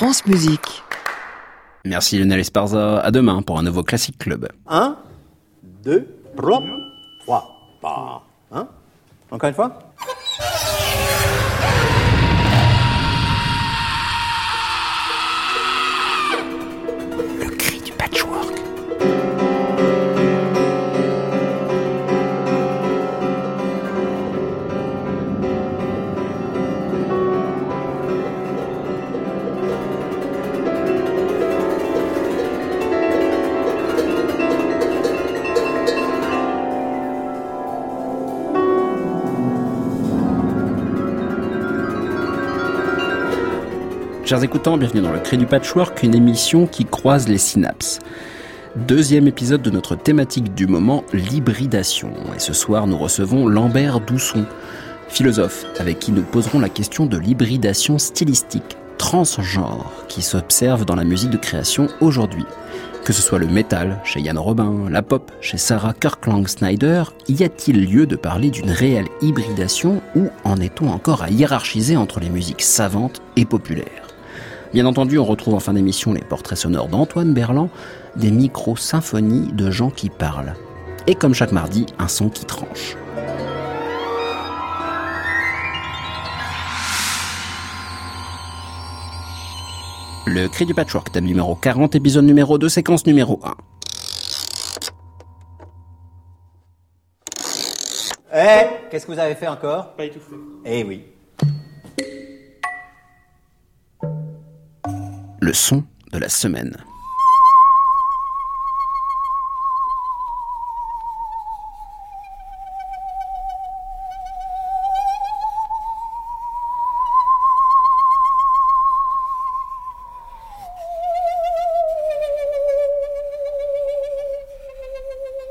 France Musique. Merci Lionel Esparza. À demain pour un nouveau Classic Club. 1, 2, 3, 3. Hein Encore une fois? Chers écoutants, bienvenue dans le Cri du Patchwork, une émission qui croise les synapses. Deuxième épisode de notre thématique du moment, l'hybridation. Et ce soir, nous recevons Lambert Dousson, philosophe, avec qui nous poserons la question de l'hybridation stylistique, transgenre, qui s'observe dans la musique de création aujourd'hui. Que ce soit le métal chez Yann Robin, la pop chez Sarah Kirkland Snyder, y a-t-il lieu de parler d'une réelle hybridation ou en est-on encore à hiérarchiser entre les musiques savantes et populaires? Bien entendu, on retrouve en fin d'émission les portraits sonores d'Antoine Berland, des micro-symphonies de gens qui parlent. Et comme chaque mardi, un son qui tranche. Le cri du patchwork, thème numéro 40, épisode numéro 2, séquence numéro 1. Eh Qu'est-ce que vous avez fait encore? Pas étouffé. Eh oui. Le son de la semaine.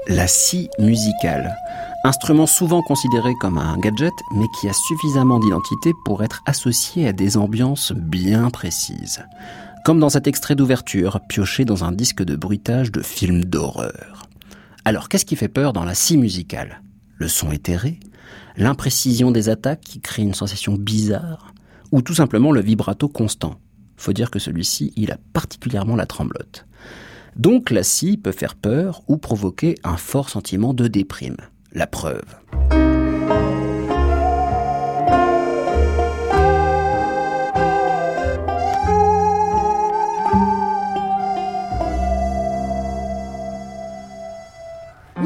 La scie musicale. Instrument souvent considéré comme un gadget, mais qui a suffisamment d'identité pour être associé à des ambiances bien précises. Comme dans cet extrait d'ouverture, pioché dans un disque de bruitage de film d'horreur. Alors, qu'est-ce qui fait peur dans la scie musicale? Le son éthéré? L'imprécision des attaques qui crée une sensation bizarre? Ou tout simplement le vibrato constant? Faut dire que celui-ci, il a particulièrement la tremblote. Donc la scie peut faire peur ou provoquer un fort sentiment de déprime. La preuve.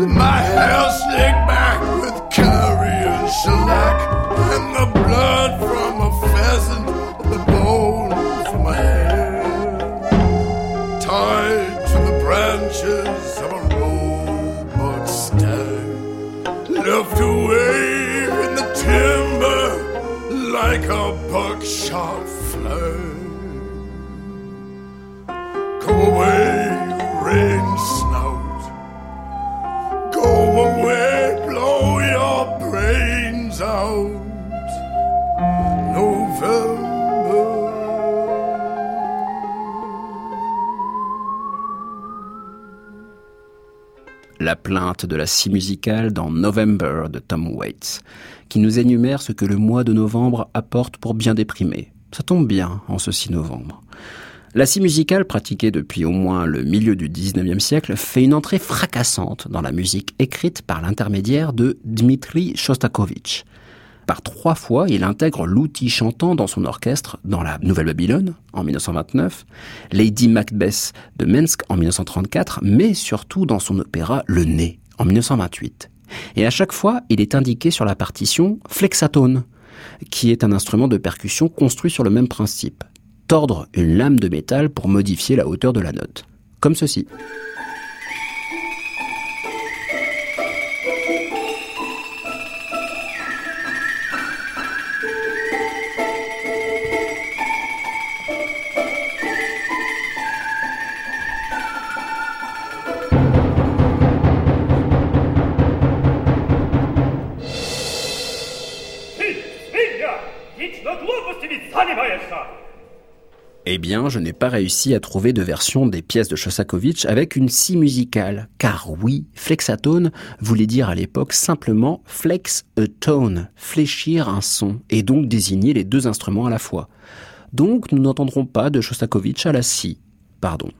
My hair slicked back with curry and shellac, La plainte de la scie musicale dans November de Tom Waits, qui nous énumère ce que le mois de novembre apporte pour bien déprimer. Ça tombe bien en ce 6 novembre. La scie musicale, pratiquée depuis au moins le milieu du 19e siècle, fait une entrée fracassante dans la musique écrite par l'intermédiaire de Dmitri Shostakovich. Par trois fois, il intègre l'outil chantant dans son orchestre dans la Nouvelle-Babylone en 1929, Lady Macbeth de Minsk en 1934, mais surtout dans son opéra Le Nez en 1928. Et à chaque fois, il est indiqué sur la partition flexatone, qui est un instrument de percussion construit sur le même principe tordre une lame de métal pour modifier la hauteur de la note. Comme ceci. Eh bien, je n'ai pas réussi à trouver de version des pièces de Shostakovich avec une scie musicale. Car oui, flexatone voulait dire à l'époque simplement flex a tone, fléchir un son, et donc désigner les deux instruments à la fois. Donc nous n'entendrons pas de Shostakovich à la scie. Pardon.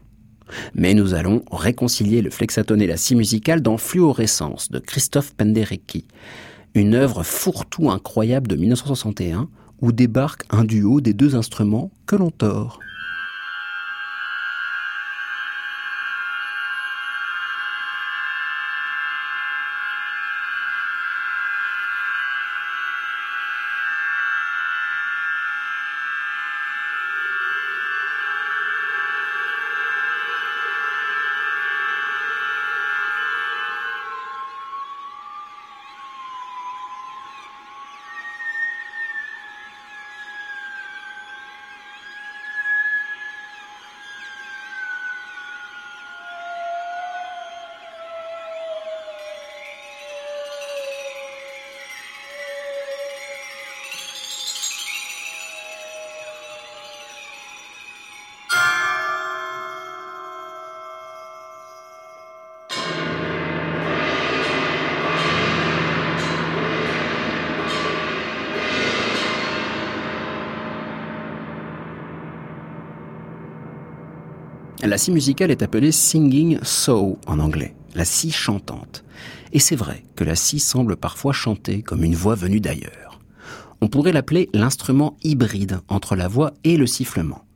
Mais nous allons réconcilier le flexatone et la scie musicale dans Fluorescence de Christophe Penderecki, une œuvre fourre-tout incroyable de 1961 où débarque un duo des deux instruments que l'on tord. La scie musicale est appelée singing saw en anglais, la scie chantante. Et c'est vrai que la scie semble parfois chanter comme une voix venue d'ailleurs. On pourrait l'appeler l'instrument hybride entre la voix et le sifflement.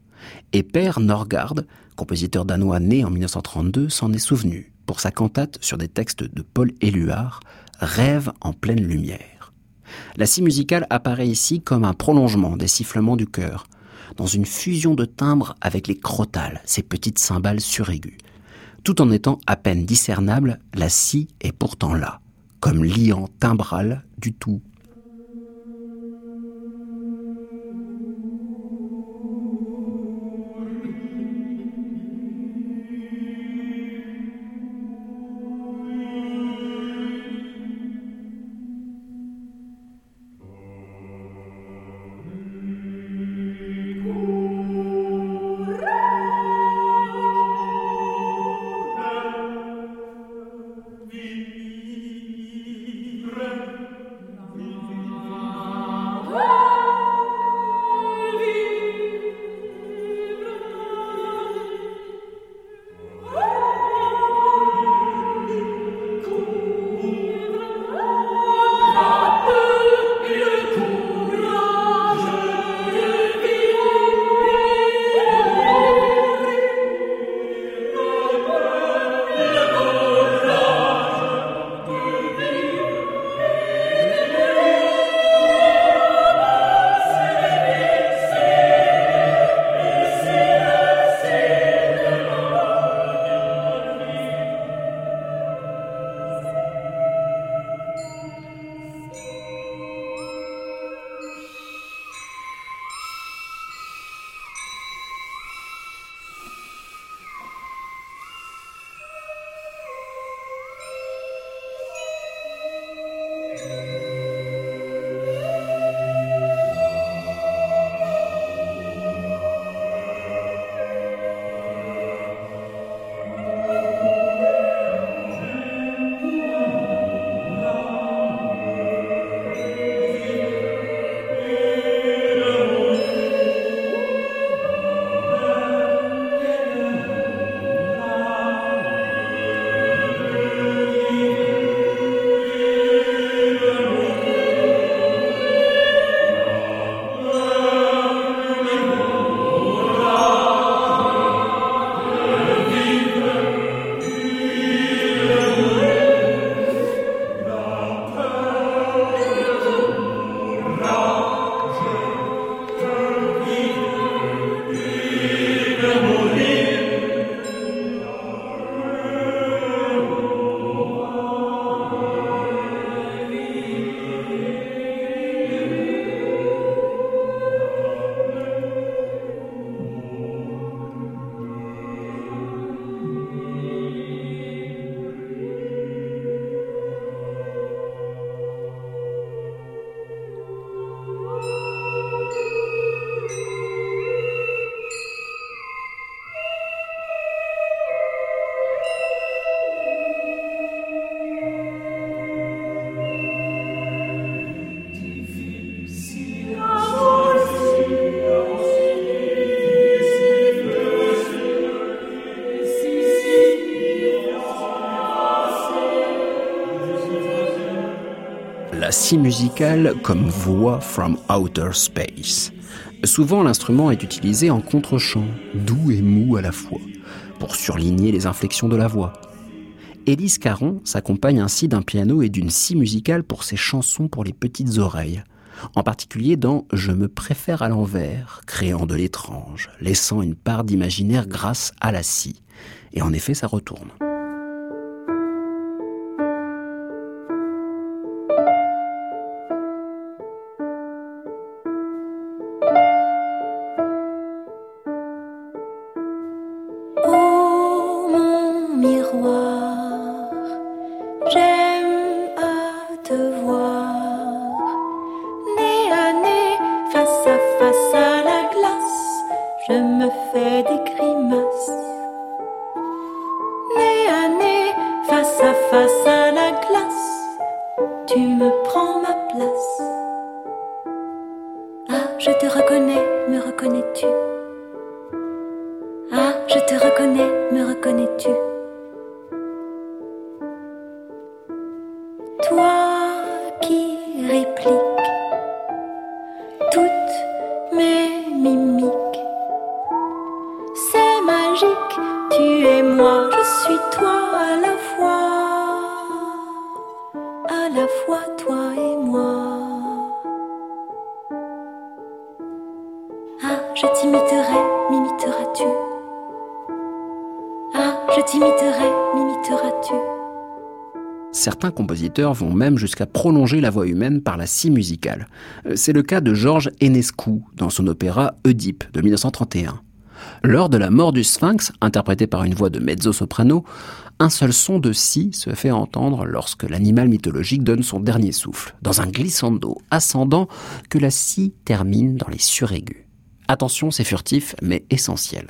Et Per Norgard, compositeur danois né en 1932, s'en est souvenu pour sa cantate sur des textes de Paul Éluard, Rêve en pleine lumière. La scie musicale apparaît ici comme un prolongement des sifflements du cœur, dans une fusion de timbres avec les crotales, ces petites cymbales suraiguës. Tout en étant à peine discernable, la scie est pourtant là, comme liant timbral du tout comme voix from outer space. Souvent, l'instrument est utilisé en contre-champ, doux et mou à la fois, pour surligner les inflexions de la voix. Élise Caron s'accompagne ainsi d'un piano et d'une scie musicale pour ses chansons pour les petites oreilles, en particulier dans Je me préfère à l'envers, créant de l'étrange, laissant une part d'imaginaire grâce à la scie. Et en effet, ça retourne. Je te reconnais, me reconnais-tu? Certains compositeurs vont même jusqu'à prolonger la voix humaine par la scie musicale. Euh, C'est le cas de Georges Enescu dans son opéra Oedipe de 1931. Lors de la mort du Sphinx, interprété par une voix de mezzo-soprano, un seul son de scie se fait entendre lorsque l'animal mythologique donne son dernier souffle, dans un glissando ascendant que la scie termine dans les suraigus. Attention, c'est furtif, mais essentiel.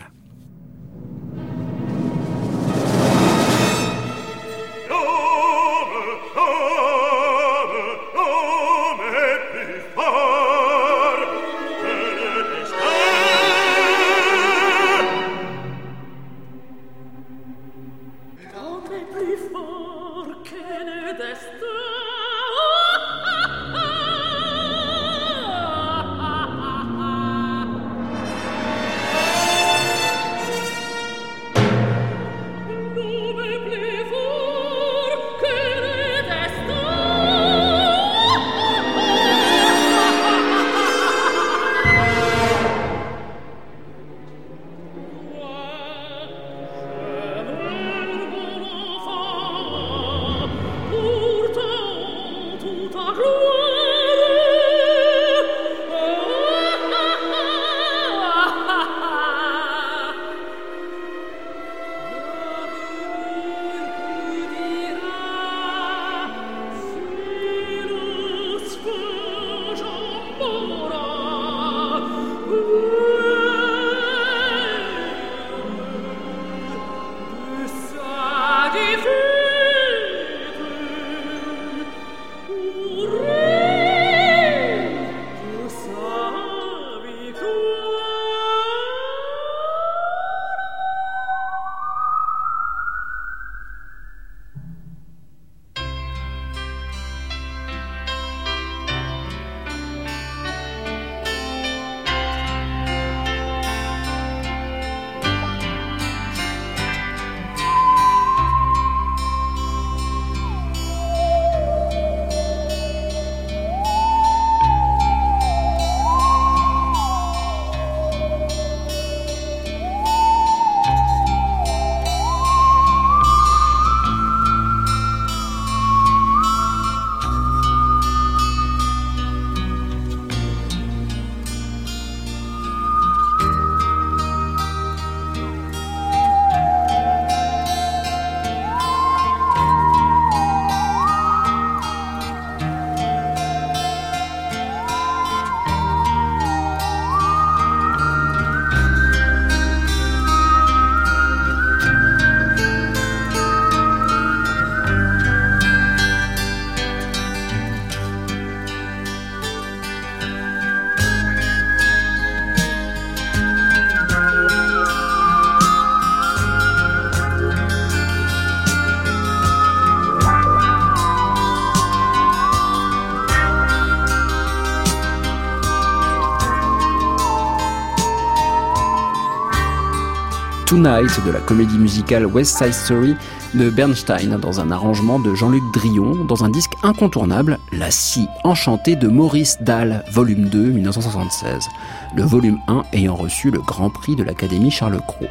Tonight de la comédie musicale West Side Story de Bernstein dans un arrangement de Jean-Luc Drillon dans un disque incontournable, La scie enchantée de Maurice Dahl, volume 2, 1976. Le volume 1 ayant reçu le Grand Prix de l'Académie Charles Cros.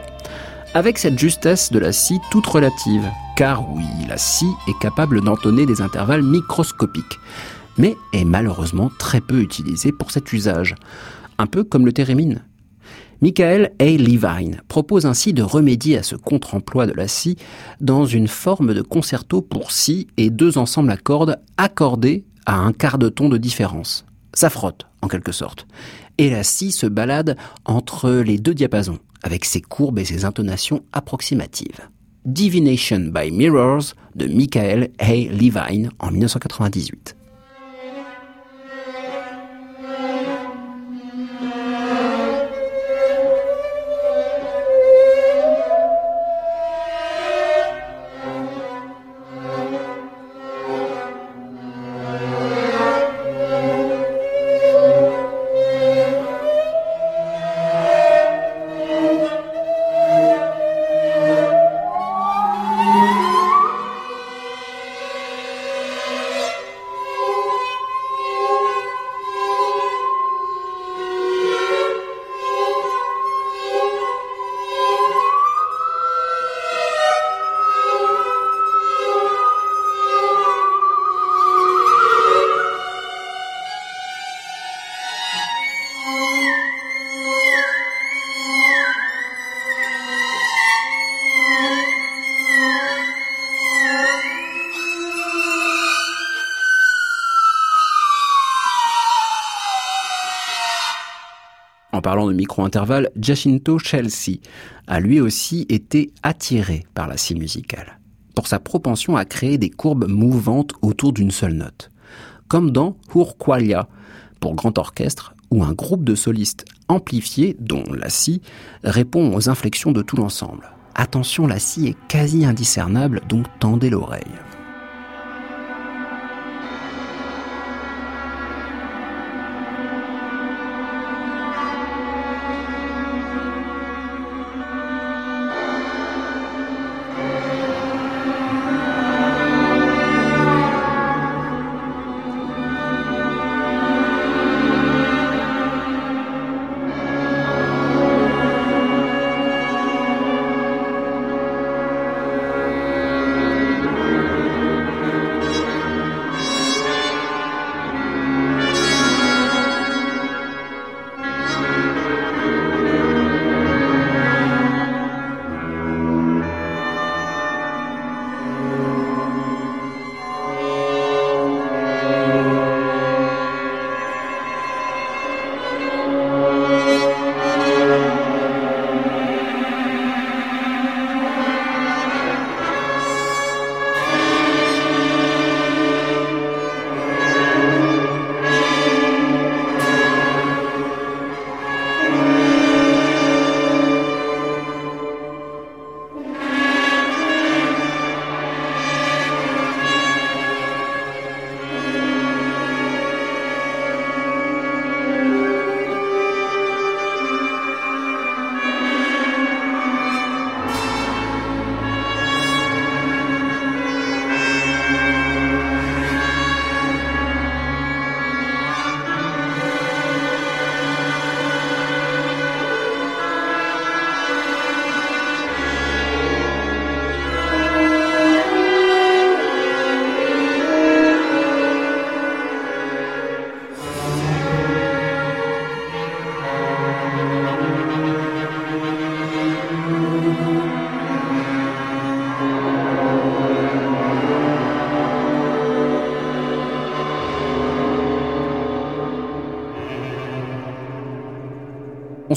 Avec cette justesse de la scie toute relative, car oui, la scie est capable d'entonner des intervalles microscopiques, mais est malheureusement très peu utilisée pour cet usage, un peu comme le thérémine. Michael A. Levine propose ainsi de remédier à ce contre-emploi de la scie dans une forme de concerto pour scie et deux ensembles à cordes accordés à un quart de ton de différence. Ça frotte, en quelque sorte. Et la scie se balade entre les deux diapasons, avec ses courbes et ses intonations approximatives. Divination by Mirrors de Michael A. Levine en 1998. En parlant de micro-intervalles, Giacinto Chelsea a lui aussi été attiré par la scie musicale, pour sa propension à créer des courbes mouvantes autour d'une seule note, comme dans Hurqualia, pour grand orchestre, où un groupe de solistes amplifiés, dont la scie, répond aux inflexions de tout l'ensemble. Attention, la scie est quasi indiscernable, donc tendez l'oreille.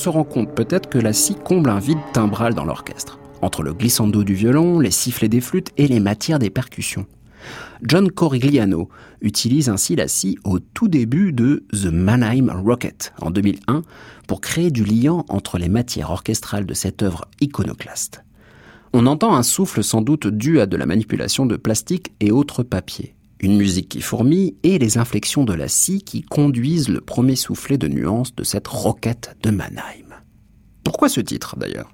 Se rend compte peut-être que la scie comble un vide timbral dans l'orchestre, entre le glissando du violon, les sifflets des flûtes et les matières des percussions. John Corigliano utilise ainsi la scie au tout début de The Mannheim Rocket en 2001 pour créer du liant entre les matières orchestrales de cette œuvre iconoclaste. On entend un souffle sans doute dû à de la manipulation de plastique et autres papiers, une musique qui fourmille et les inflexions de la scie qui conduisent le premier soufflet de nuances de cette roquette de Mannheim. Pourquoi ce titre d'ailleurs?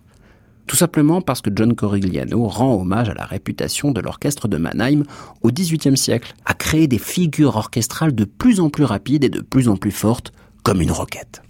Tout simplement parce que John Corigliano rend hommage à la réputation de l'orchestre de Mannheim au XVIIIe siècle, à créer des figures orchestrales de plus en plus rapides et de plus en plus fortes, comme une roquette.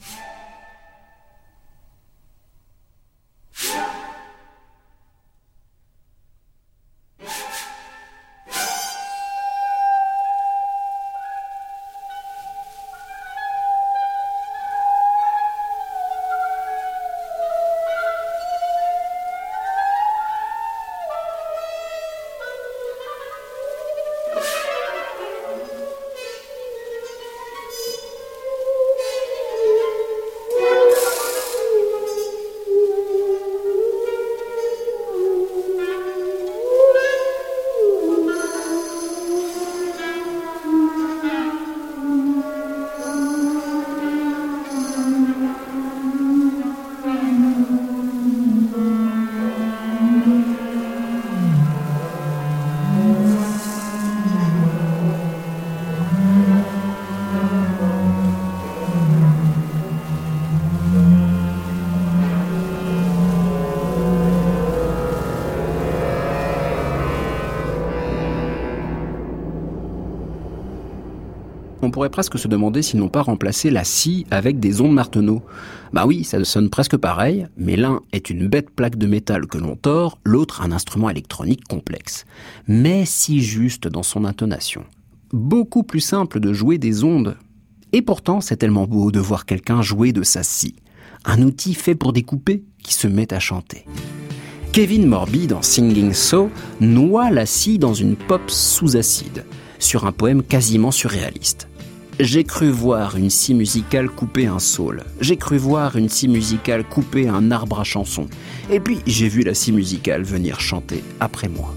On pourrait presque se demander s'ils n'ont pas remplacé la scie avec des ondes Marteneau. Bah oui, ça sonne presque pareil, mais l'un est une bête plaque de métal que l'on tord, l'autre un instrument électronique complexe. Mais si juste dans son intonation. Beaucoup plus simple de jouer des ondes. Et pourtant, c'est tellement beau de voir quelqu'un jouer de sa scie. Un outil fait pour découper qui se met à chanter. Kevin Morby dans Singing So noie la scie dans une pop sous acide, sur un poème quasiment surréaliste. J'ai cru voir une scie musicale couper un saule. J'ai cru voir une scie musicale couper un arbre à chanson. Et puis j'ai vu la scie musicale venir chanter après moi.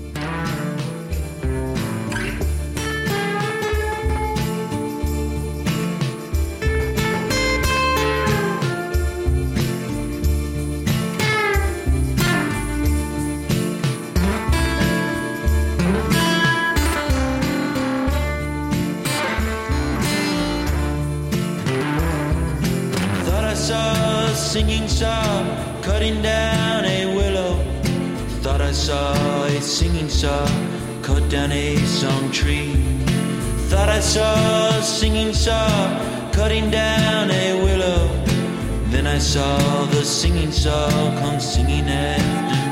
Singing saw cutting down a willow. Thought I saw a singing saw cut down a song tree. Thought I saw a singing saw cutting down a willow. Then I saw the singing saw come singing after me.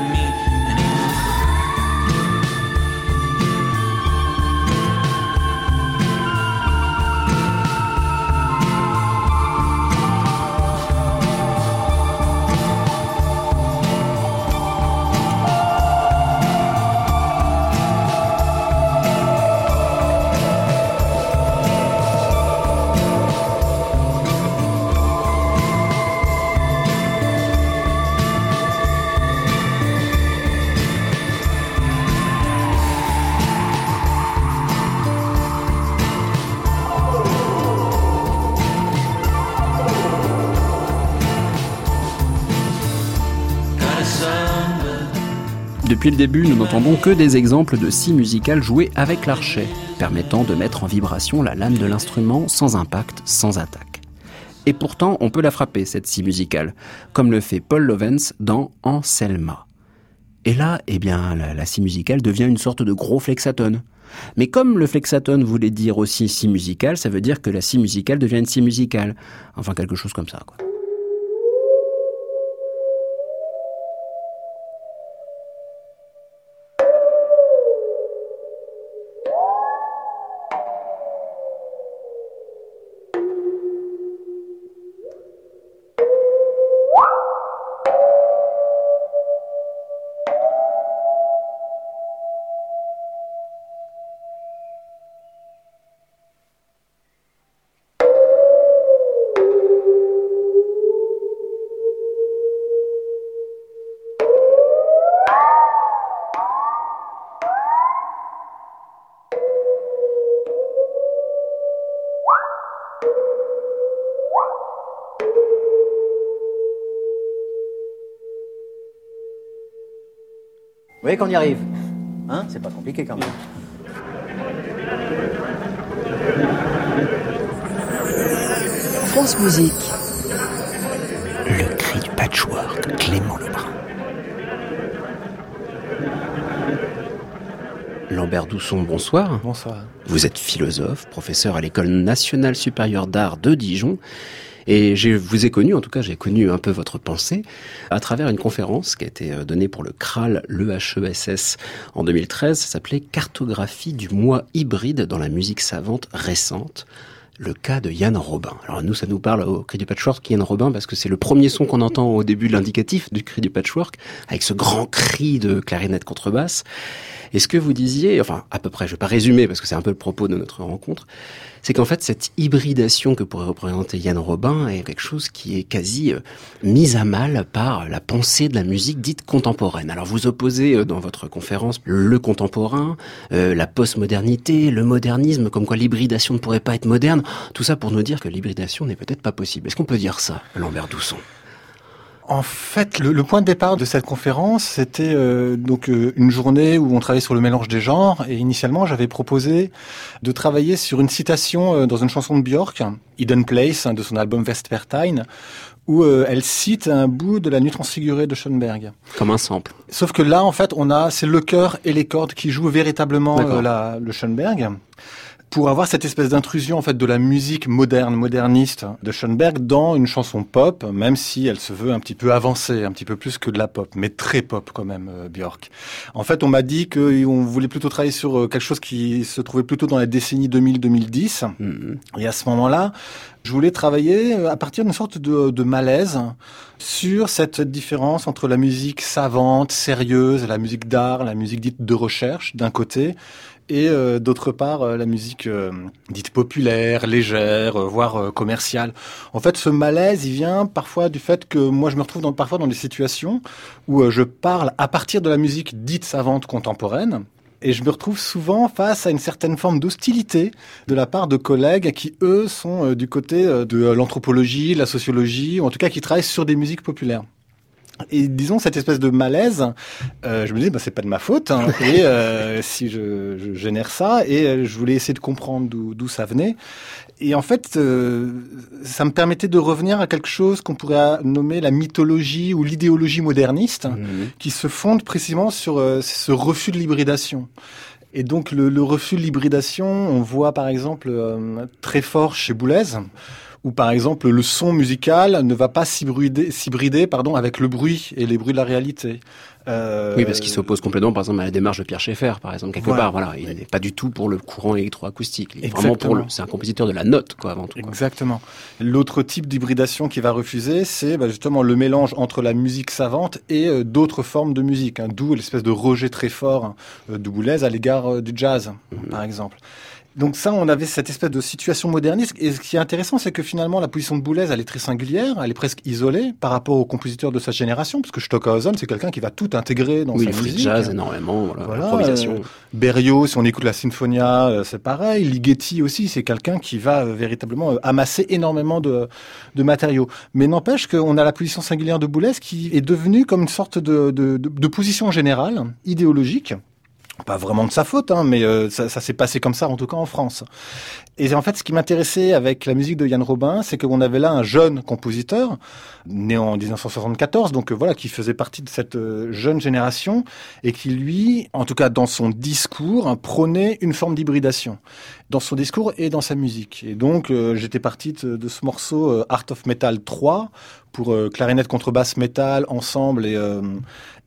Depuis le début, nous n'entendons que des exemples de scie musicales jouées avec l'archet, permettant de mettre en vibration la lame de l'instrument sans impact, sans attaque. Et pourtant, on peut la frapper, cette scie musicale, comme le fait Paul Lovens dans Anselma. Et là, eh bien, la, la scie musicale devient une sorte de gros flexatone. Mais comme le flexatone voulait dire aussi scie musicale, ça veut dire que la scie musicale devient une scie musicale. Enfin, quelque chose comme ça. qu'on y arrive. Hein C'est pas compliqué quand même. France Musique. Le cri du patchwork de Clément Lebrun. Lambert Dousson, bonsoir. Bonsoir. Vous êtes philosophe, professeur à l'École nationale supérieure d'art de Dijon et je vous ai connu, en tout cas j'ai connu un peu votre pensée, à travers une conférence qui a été euh, donnée pour le CRAL, l'EHESS, en 2013. Ça s'appelait Cartographie du moi hybride dans la musique savante récente le cas de Yann Robin. Alors nous, ça nous parle au cri du patchwork, Yann Robin, parce que c'est le premier son qu'on entend au début de l'indicatif du cri du patchwork, avec ce grand cri de clarinette contrebasse. Et ce que vous disiez, enfin à peu près, je vais pas résumer parce que c'est un peu le propos de notre rencontre, c'est qu'en fait cette hybridation que pourrait représenter Yann Robin est quelque chose qui est quasi euh, mise à mal par la pensée de la musique dite contemporaine. Alors vous opposez euh, dans votre conférence le contemporain, euh, la postmodernité, le modernisme, comme quoi l'hybridation ne pourrait pas être moderne, tout ça pour nous dire que l'hybridation n'est peut-être pas possible. Est-ce qu'on peut dire ça, Lambert Dousson En fait, le, le point de départ de cette conférence, c'était euh, donc euh, une journée où on travaillait sur le mélange des genres. Et initialement, j'avais proposé de travailler sur une citation euh, dans une chanson de Björk, Hidden Place, hein, de son album Vespertine, où euh, elle cite un bout de la nuit transfigurée de Schoenberg. Comme un sample. Sauf que là, en fait, on a c'est le chœur et les cordes qui jouent véritablement euh, la, le Schoenberg pour avoir cette espèce d'intrusion en fait de la musique moderne, moderniste de Schoenberg dans une chanson pop, même si elle se veut un petit peu avancée, un petit peu plus que de la pop, mais très pop quand même, euh, Björk. En fait, on m'a dit qu'on voulait plutôt travailler sur euh, quelque chose qui se trouvait plutôt dans la décennie 2000-2010. Mhm. Et à ce moment-là, je voulais travailler euh, à partir d'une sorte de, de malaise sur cette différence entre la musique savante, sérieuse, la musique d'art, la musique dite de recherche d'un côté, et euh, d'autre part euh, la musique euh, dite populaire, légère, euh, voire euh, commerciale. En fait, ce malaise, il vient parfois du fait que moi, je me retrouve dans, parfois dans des situations où euh, je parle à partir de la musique dite savante contemporaine. Et je me retrouve souvent face à une certaine forme d'hostilité de la part de collègues qui, eux, sont du côté de l'anthropologie, la sociologie, ou en tout cas qui travaillent sur des musiques populaires. Et disons cette espèce de malaise, euh, je me dis bah c'est pas de ma faute hein, et euh, si je, je génère ça et euh, je voulais essayer de comprendre d'où ça venait et en fait euh, ça me permettait de revenir à quelque chose qu'on pourrait nommer la mythologie ou l'idéologie moderniste Mhm. qui se fonde précisément sur euh, ce refus de l'hybridation. Et donc le, le refus de l'hybridation, on voit par exemple euh, très fort chez Boulez, où par exemple le son musical ne va pas s'hybrider, pardon, avec le bruit et les bruits de la réalité. Euh, Oui, parce qu'il s'oppose complètement, par exemple, à la démarche de Pierre Schaeffer, par exemple, quelque Voilà. part. Voilà, il n'est pas du tout pour le courant électroacoustique. Il est vraiment pour le. C'est un compositeur de la note, quoi, avant tout. quoi. Exactement. L'autre type d'hybridation qu'il va refuser, c'est bah, justement le mélange entre la musique savante et euh, d'autres formes de musique, hein, d'où l'espèce de rejet très fort euh, de Boulez à l'égard euh, du jazz, par exemple. Donc ça, on avait cette espèce de situation moderniste. Et ce qui est intéressant, c'est que finalement, la position de Boulez, elle est très singulière, elle est presque isolée par rapport aux compositeurs de sa génération, parce que Stockhausen, c'est quelqu'un qui va tout intégrer dans Oui, sa musique. jazz énormément, voilà, Voilà, improvisation. euh, si on écoute la Sinfonia, euh, c'est pareil. Ligeti aussi, c'est quelqu'un qui va euh, véritablement euh, amasser énormément de, de matériaux. Mais n'empêche qu'on a la position singulière de Boulez qui est devenue comme une sorte de, de, de- de position générale, idéologique. Pas vraiment de sa faute, hein, mais euh, ça, ça s'est passé comme ça, en tout cas en France. Et en fait, ce qui m'intéressait avec la musique de Yann Robin, c'est qu'on avait là un jeune compositeur, né en 1974, donc euh, voilà, qui faisait partie de cette euh, jeune génération, et qui lui, en tout cas dans son discours, hein, prônait une forme d'hybridation dans son discours et dans sa musique. Et donc, euh, j'étais parti de, ce morceau euh, Art of Metal 3 pour clarinette, contrebasse, métal, ensemble et,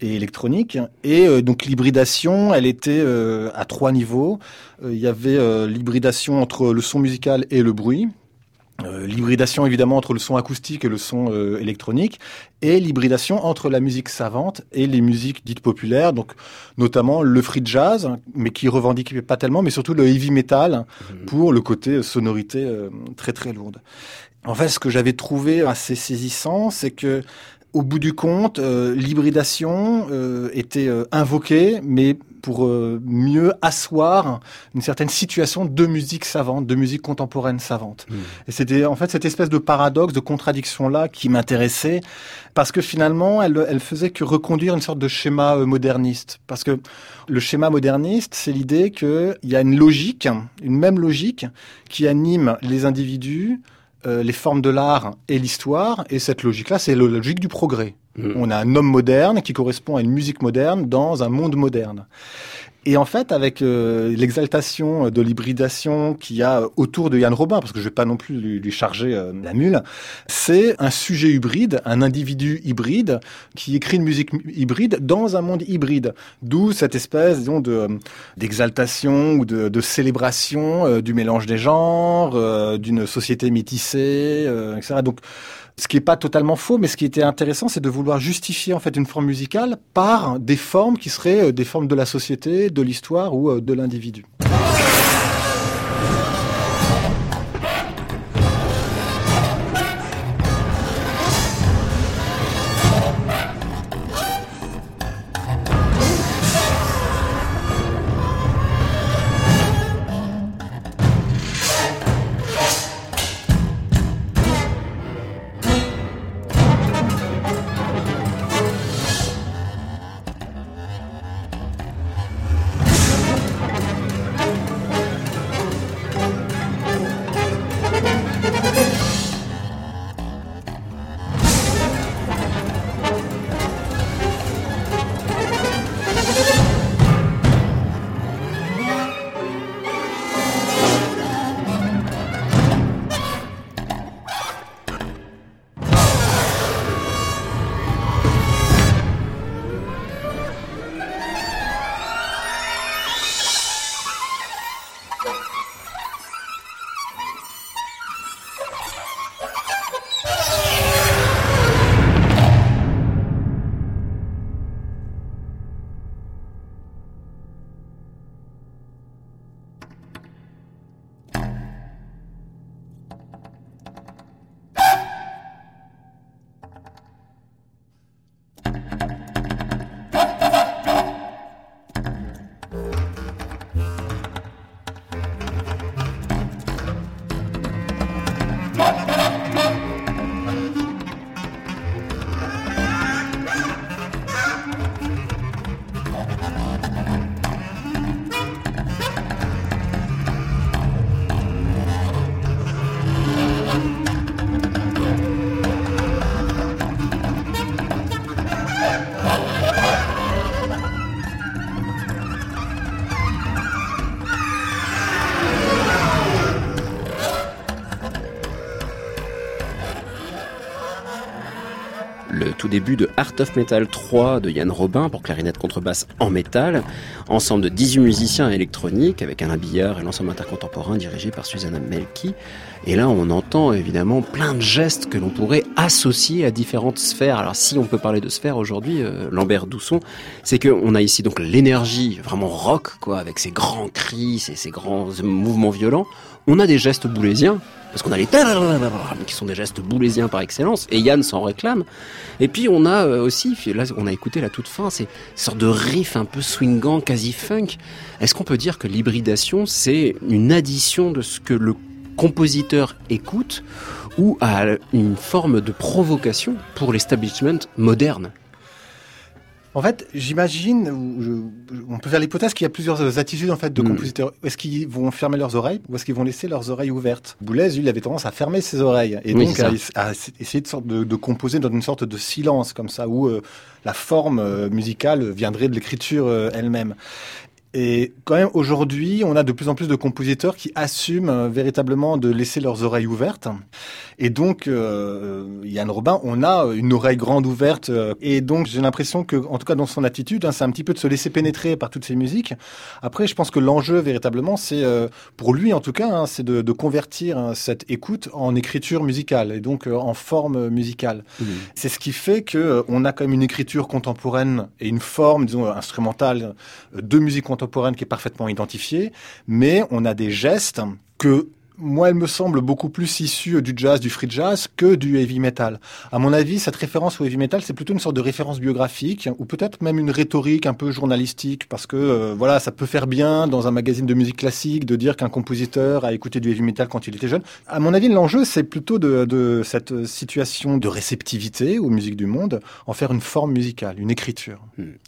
et électronique. Et euh, donc l'hybridation, elle était euh, à trois niveaux. Euh, Il y avait l'hybridation entre le son musical et le bruit. L'hybridation évidemment entre le son acoustique et le son électronique et l'hybridation entre la musique savante et les musiques dites populaires donc notamment le free jazz mais qui revendiquait pas tellement mais surtout le heavy metal pour le côté sonorité très très lourde. En fait, ce que j'avais trouvé assez saisissant, c'est que au bout du compte, euh, l'hybridation euh, était euh, invoquée, mais pour euh, mieux asseoir une certaine situation de musique savante, de musique contemporaine savante. Et c'était en fait cette espèce de paradoxe, de contradiction là qui m'intéressait, parce que finalement, elle, elle faisait que reconduire une sorte de schéma euh, moderniste. Parce que le schéma moderniste, c'est l'idée qu'il y a une logique, une même logique, qui anime les individus, euh, les formes de l'art et l'histoire. Et cette logique-là, c'est la logique du progrès. Mhm. On a un homme moderne qui correspond à une musique moderne dans un monde moderne. Et en fait, avec euh, l'exaltation de l'hybridation qu'il y a autour de Yann Robin, parce que je vais pas non plus lui, lui charger euh, la mule, c'est un sujet hybride, un individu hybride qui écrit une musique hybride dans un monde hybride. D'où cette espèce, disons, de d'exaltation ou de, de célébration euh, du mélange des genres, euh, d'une société métissée, euh, etc. Donc ce qui n'est pas totalement faux, mais ce qui était intéressant, c'est de vouloir justifier en fait une forme musicale par des formes qui seraient euh, des formes de la société, de l'histoire ou euh, de l'individu. Début de Art of Metal 3 de Yann Robin pour clarinette contrebasse en métal, ensemble de 18 musiciens électroniques avec Alain Billard et l'ensemble intercontemporain dirigé par Susanna Melki. Et là, on entend évidemment plein de gestes que l'on pourrait associer à différentes sphères. Alors si on peut parler de sphères aujourd'hui, euh, Lambert Dousson, c'est qu'on a ici donc l'énergie vraiment rock, quoi, avec ses grands cris, ses, ses grands mouvements violents. On a des gestes boulésiens, parce qu'on a les qui sont des gestes boulésiens par excellence, et Yann s'en réclame. Et puis on a euh, aussi, là on a écouté la toute fin, c'est une sorte de riff un peu swingant, quasi funk. Est-ce qu'on peut dire que l'hybridation, c'est une addition de ce que le compositeur écoute ou à une forme de provocation pour l'establishment moderne? En fait, j'imagine, on peut faire l'hypothèse qu'il y a plusieurs attitudes en fait de Mm. compositeurs. Est-ce qu'ils vont fermer leurs oreilles ou est-ce qu'ils vont laisser leurs oreilles ouvertes? Boulez, lui, il avait tendance à fermer ses oreilles et Oui, donc à, à essayer de, sorte de, de composer dans une sorte de silence comme ça où euh, la forme euh, musicale viendrait de l'écriture euh, elle-même. Et quand même, aujourd'hui, on a de plus en plus de compositeurs qui assument euh, véritablement de laisser leurs oreilles ouvertes. Et donc, euh, Yann Robin, on a une oreille grande ouverte. euh, et donc, j'ai l'impression que, en tout cas dans son attitude, hein, c'est un petit peu de se laisser pénétrer par toutes ces musiques. Après, je pense que l'enjeu, véritablement, c'est, euh, pour lui en tout cas, hein, c'est de, de convertir hein, cette écoute en écriture musicale et donc euh, en forme musicale. C'est ce qui fait que euh, on a quand même une écriture contemporaine et une forme, disons, euh, instrumentale euh, de musique contemporaine qui est parfaitement identifiée, mais on a des gestes que moi, elle me semble beaucoup plus issue du jazz, du free jazz, que du heavy metal. À mon avis, cette référence au heavy metal, c'est plutôt une sorte de référence biographique, ou peut-être même une rhétorique un peu journalistique, parce que euh, voilà, ça peut faire bien dans un magazine de musique classique de dire qu'un compositeur a écouté du heavy metal quand il était jeune. À mon avis, l'enjeu, c'est plutôt de, de cette situation de réceptivité aux musiques du monde, en faire une forme musicale, une écriture.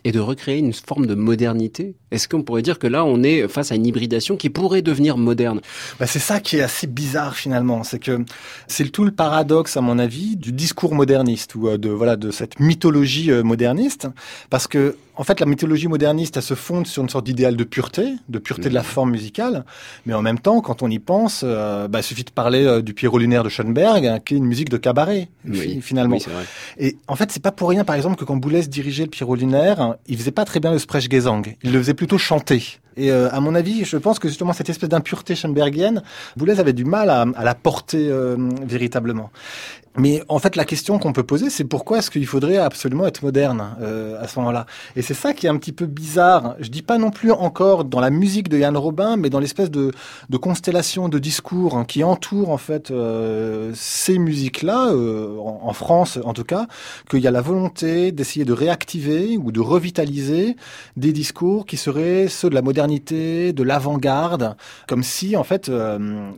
et de recréer une forme de modernité Est-ce qu'on pourrait dire que là, on est face à une hybridation qui pourrait devenir moderne? Bah, c'est ça qui est assez bizarre finalement, c'est que c'est tout le paradoxe à mon avis du discours moderniste ou euh, de voilà de cette mythologie euh, moderniste, parce que en fait, la mythologie moderniste, elle se fonde sur une sorte d'idéal de pureté, de pureté de la forme musicale. Mais en même temps, quand on y pense, euh, bah, il suffit de parler euh, du Pierrot lunaire de Schoenberg, hein, qui est une musique de cabaret, Oui. finalement. Oui, vrai. Et en fait, c'est pas pour rien, par exemple, que quand Boulez dirigeait le Pierrot lunaire, hein, il faisait pas très bien le Sprechgesang. Il le faisait plutôt chanter. Et euh, à mon avis, je pense que justement cette espèce d'impureté schoenbergienne, Boulez avait du mal à, à la porter euh, véritablement. Mais en fait, la question qu'on peut poser, c'est pourquoi est-ce qu'il faudrait absolument être moderne euh, à ce moment-là? Et c'est ça qui est un petit peu bizarre. Je dis pas non plus encore dans la musique de Yann Robin, mais dans l'espèce de, de constellation de discours qui entoure en fait euh, ces musiques-là, euh, en, France en tout cas, qu'il y a la volonté d'essayer de réactiver ou de revitaliser des discours qui seraient ceux de la modernité, de l'avant-garde, comme si en fait euh,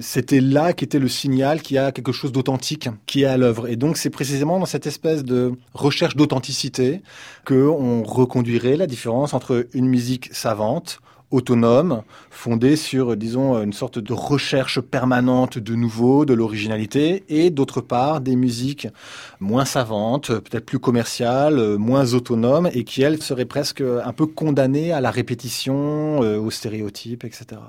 c'était là qu'était le signal qu'il y a quelque chose d'authentique qui est à l'œuvre. Et donc c'est précisément dans cette espèce de recherche d'authenticité que on reconduirait la différence entre une musique savante autonome, fondée sur, disons, une sorte de recherche permanente de nouveau, de l'originalité, et d'autre part, des musiques moins savantes, peut-être plus commerciales, euh, moins autonomes, et qui, elles, seraient presque un peu condamnées à la répétition, euh, aux stéréotypes, etc.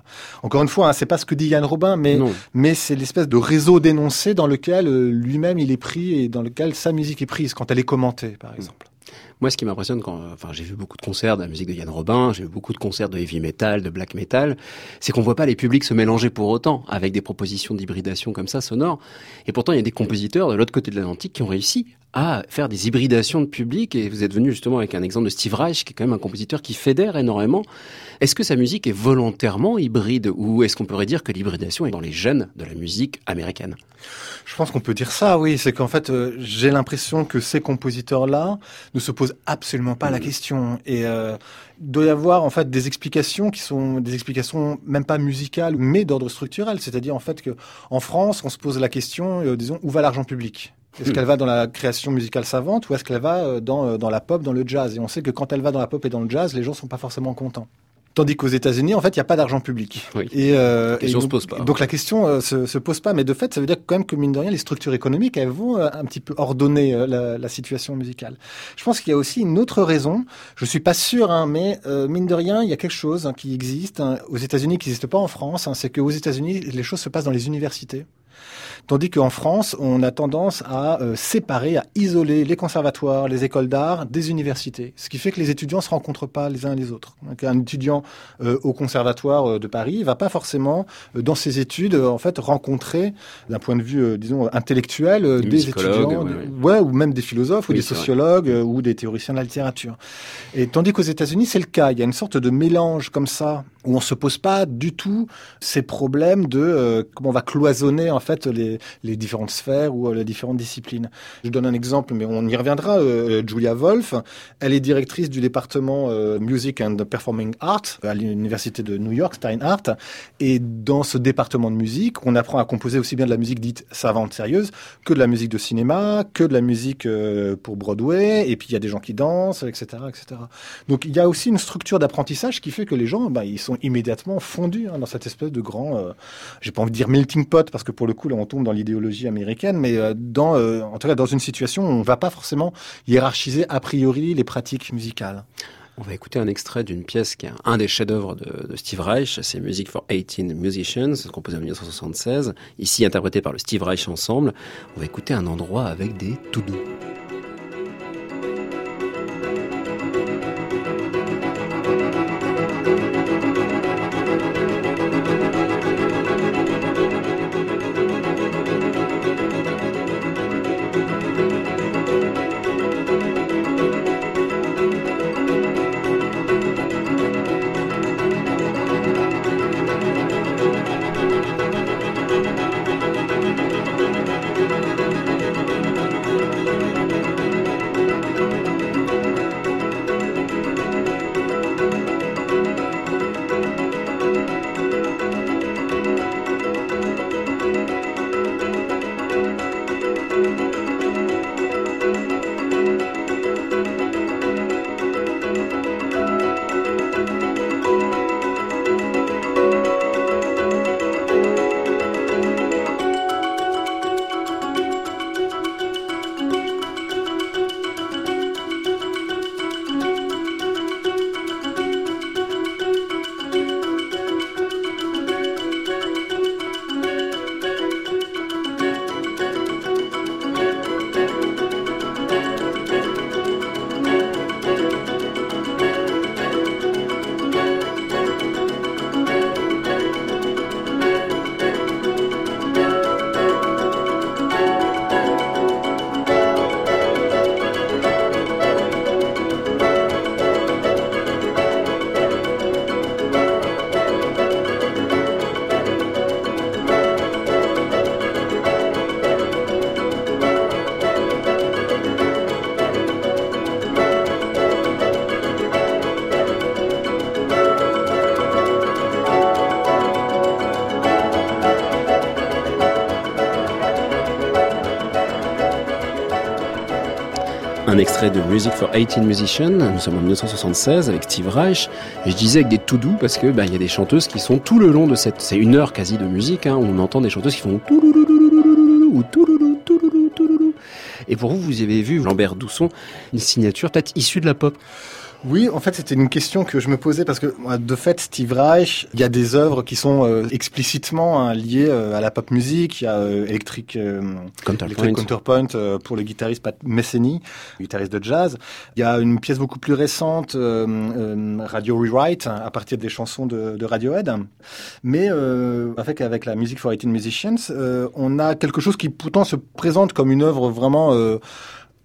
Encore une fois, hein, c'est pas ce que dit Yann Robin, mais, Non. mais c'est l'espèce de réseau dénoncé dans lequel euh, lui-même il est pris et dans lequel sa musique est prise quand elle est commentée, par exemple. Moi, ce qui m'impressionne quand, enfin, j'ai vu beaucoup de concerts de la musique de Yann Robin, j'ai vu beaucoup de concerts de heavy metal, de black metal, c'est qu'on voit pas les publics se mélanger pour autant avec des propositions d'hybridation comme ça, sonores. Et pourtant, il y a des compositeurs de l'autre côté de l'Atlantique qui ont réussi à faire des hybridations de public. Et vous êtes venu justement avec un exemple de Steve Reich, qui est quand même un compositeur qui fédère énormément. Est-ce que sa musique est volontairement hybride ou est-ce qu'on pourrait dire que l'hybridation est dans les gènes de la musique américaine? Je pense qu'on peut dire ça, oui. C'est qu'en fait, euh, j'ai l'impression que ces compositeurs-là ne se posent absolument pas la question. Et euh, il doit y avoir en fait des explications qui sont des explications même pas musicales, mais d'ordre structurel. C'est-à-dire en fait que en France, on se pose la question, euh, disons, où va l'argent public? Est-ce qu'elle va dans la création musicale savante ou est-ce qu'elle va euh, dans, euh, dans la pop, dans le jazz? Et on sait que quand elle va dans la pop et dans le jazz, les gens sont pas forcément contents. Tandis qu'aux États-Unis, en fait, il n'y a pas d'argent public. Oui. Et, euh, La question et se donc, pose pas. Donc la question euh, se, se pose pas, mais de fait, ça veut dire quand même que mine de rien, les structures économiques, elles vont euh, un petit peu ordonner euh, la, la situation musicale. Je pense qu'il y a aussi une autre raison. Je suis pas sûr, hein, mais euh, mine de rien, il y a quelque chose hein, qui existe hein, aux États-Unis qui n'existe pas en France. c'est qu'aux États-Unis, les choses se passent dans les universités. Tandis qu'en France, on a tendance à euh, séparer, à isoler les conservatoires, les écoles d'art des universités. Ce qui fait que les étudiants se rencontrent pas les uns les autres. Donc, un étudiant euh, au conservatoire euh, de Paris va pas forcément, dans ses études, en fait, rencontrer, d'un point de vue, disons, intellectuel, Des étudiants, ouais, ou même des philosophes, ou des sociologues, ou des théoriciens de la littérature. Et tandis qu'aux États-Unis, c'est le cas. Il y a une sorte de mélange comme ça, où on se pose pas du tout ces problèmes de euh, comment on va cloisonner en fait les, les différentes sphères ou euh, les différentes disciplines. Je donne un exemple, mais on y reviendra. Euh, Julia Wolf, elle est directrice du département euh, Music and Performing Art à l'université de New York, Stein Art. Et dans ce département de musique, on apprend à composer aussi bien de la musique dite savante, sérieuse, que de la musique de cinéma, que de la musique euh, pour Broadway. Et puis il y a des gens qui dansent, etc., etc. Donc il y a aussi une structure d'apprentissage qui fait que les gens, bah, ils sont immédiatement fondus hein, dans cette espèce de grand, euh, j'ai pas envie de dire melting pot parce que pour le coup là on tombe dans l'idéologie américaine, mais euh, dans, euh, en tout cas dans une situation où on va pas forcément hiérarchiser a priori les pratiques musicales. On va écouter un extrait d'une pièce qui est un des chefs-d'œuvre de, de Steve Reich, c'est Music for 18 Musicians, composé en 1976, ici interprété par le Steve Reich Ensemble. On va écouter un endroit avec des tout doux. De Music for 18 Musicians. Nous sommes en 1976 avec Steve Reich. Et je disais avec des tout doux parce que bah, il y a des chanteuses qui sont tout le long de cette, c'est une heure quasi de musique. Hein, on entend des chanteuses qui font ou et pour vous, vous avez vu Lambert Dousson, une signature peut-être issue de la pop. Oui, en fait, c'était une question que je me posais parce que de fait, Steve Reich, il y a des œuvres qui sont euh, explicitement hein, liées euh, à la pop musique. Il y a euh, Electric, Counterpoint, Electric Counterpoint pour le guitariste Pat Metheny, guitariste de jazz. Il y a une pièce beaucoup plus récente, Radio Rewrite, à partir des chansons de, de Radiohead. Mais avec avec la Music for 18 Musicians, on a quelque chose qui pourtant se présente comme une œuvre vraiment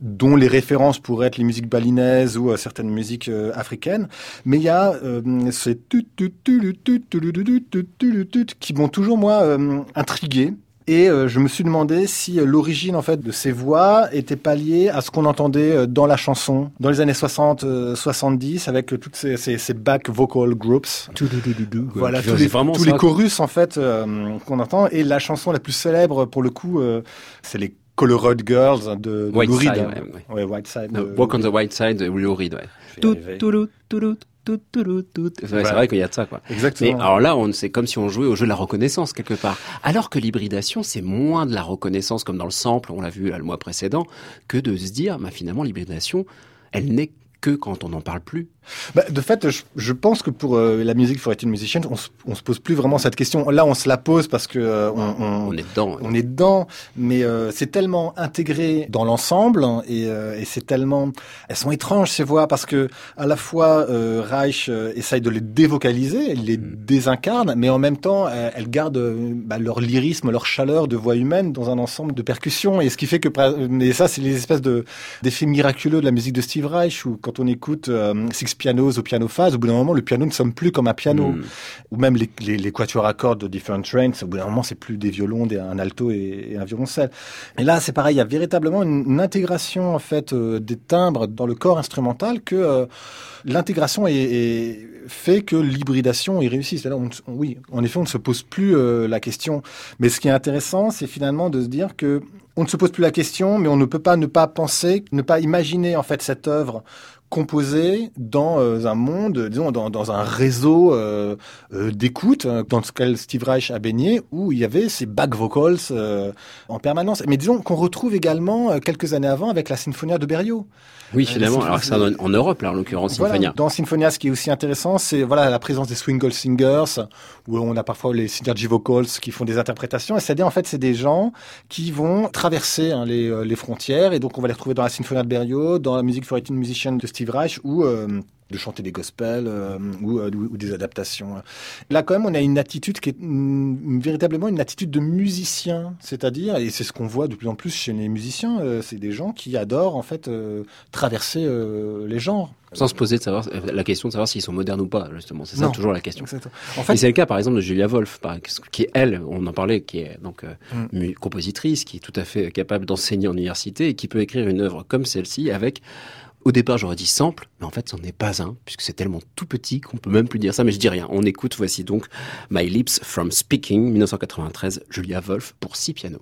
dont les références pourraient être les musiques balinaises ou euh, certaines musiques euh, africaines. Mais il y a euh, ces qui m'ont toujours moi intrigué. Et je me suis demandé si l'origine en fait de ces voix était pas liée à ce qu'on entendait dans la chanson dans les années 60, 70 avec toutes ces, ces, ces back vocal groups. Voilà tous les, tous les chorus en fait qu'on entend. Et la chanson la plus célèbre pour le coup, c'est les Colorado Girls de, de White Lou Reed. Side, ouais, ouais. Ouais, White Side. No, de- Walk on the White Side de Lou Reed, ouais. Tout, tout, tout, tout, tout, tout, tout, tout. Ouais, C'est vrai qu'il y a de ça, quoi. Exactement. Mais alors là, on c'est comme si on jouait au jeu de la reconnaissance quelque part. Alors que l'hybridation, c'est moins de la reconnaissance comme dans le sample, on l'a vu là, le mois précédent, que de se dire, bah, finalement, l'hybridation, elle n'est que quand on n'en parle plus. Bah, de fait, je, je pense que pour euh, la musique for 18 Musicians, on, on se pose plus vraiment cette question. Là, on se la pose parce que euh, on, on- On est dedans. on est dedans, mais euh, c'est tellement intégré dans l'ensemble hein, et, et c'est tellement, elles sont étranges ces voix parce que à la fois Reich essaye de les dévocaliser, il les désincarne, mais en même temps, elles gardent bah, leur lyrisme, leur chaleur de voix humaine dans un ensemble de percussions et ce qui fait que, mais ça, c'est les espèces de d'effets miraculeux de la musique de Steve Reich où quand on écoute Six Pianos au piano phase, au bout d'un moment, le piano ne sonne plus comme un piano Mm. ou même les, les, les quatuors à cordes de Different Trains, au bout d'un moment, c'est plus des violons, des, un alto et, et un violoncelle. Et là, c'est pareil, il y a véritablement une, une intégration en fait euh, des timbres dans le corps instrumental que euh, l'intégration est, est- fait que l'hybridation est réussie. C'est-à-dire, on- on- oui, en effet, on ne se pose plus euh, la question. Mais ce qui est intéressant, c'est finalement de se dire que on ne se pose plus la question, mais on ne peut pas ne pas penser, ne pas imaginer en fait cette œuvre composée dans euh, un monde, disons dans, dans un réseau euh, euh, d'écoute euh, dans lequel Steve Reich a baigné, où il y avait ces back vocals euh, en permanence. Mais disons qu'on retrouve également euh, quelques années avant avec la Sinfonia de Berio. Oui, Euh, finalement. Alors ça, en, en Europe, là, en l'occurrence, Voilà, Symphonia. Dans Symphonia, ce qui est aussi intéressant, c'est voilà la présence des swingle singers, où on a parfois les synergy vocals qui font des interprétations. Et c'est-à-dire, en fait, c'est des gens qui vont traverser hein, les, euh, les frontières. Et donc, on va les retrouver dans la Symphonia de Berio, dans la Music for 18 Musicians de Steve Reich, ou euh, de chanter des gospels euh, ou, euh, ou des adaptations. Là, quand même, on a une attitude qui est mm, véritablement une attitude de musicien, c'est-à-dire, et c'est ce qu'on voit de plus en plus chez les musiciens, euh, c'est des gens qui adorent en fait traverser les genres. Sans se poser de savoir, la question de savoir s'ils sont modernes ou pas, justement. C'est ça Non. toujours la question. Exactement. En Et fait, c'est le cas, par exemple, de Julia Wolf, qui est elle, on en parlait, qui est donc Mm. compositrice, qui est tout à fait capable d'enseigner en université et qui peut écrire une œuvre comme celle-ci avec, au départ, j'aurais dit sample, mais en fait, c'en est pas un, puisque c'est tellement tout petit qu'on peut même plus dire ça, mais je dis rien. On écoute, voici donc My Lips from Speaking, 1993, Julia Wolf pour six pianos.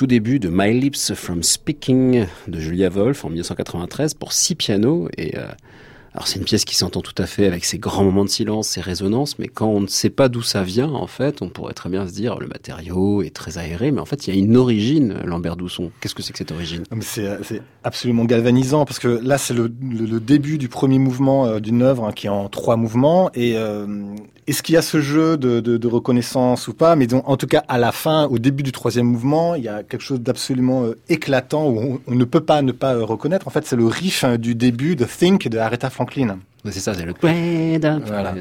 Tout début de My Lips from Speaking de Julia Wolf en 1993 pour six pianos et euh, alors c'est une pièce qui s'entend tout à fait avec ses grands moments de silence, ses résonances, mais quand on ne sait pas d'où ça vient, en fait, on pourrait très bien se dire le matériau est très aéré, mais en fait il y a une origine, Lambert Dousson. Qu'est-ce que c'est que cette origine? C'est absolument galvanisant parce que là c'est le début du premier mouvement euh, d'une œuvre hein, qui est en trois mouvements et euh, est-ce qu'il y a ce jeu de, de, de reconnaissance ou pas? Mais donc, en tout cas à la fin, au début du troisième mouvement, il y a quelque chose d'absolument euh, éclatant où on, on ne peut pas ne pas euh, reconnaître. En fait, c'est le riff hein, du début de Think de Aretha Franklin. C'est ça, c'est le voilà.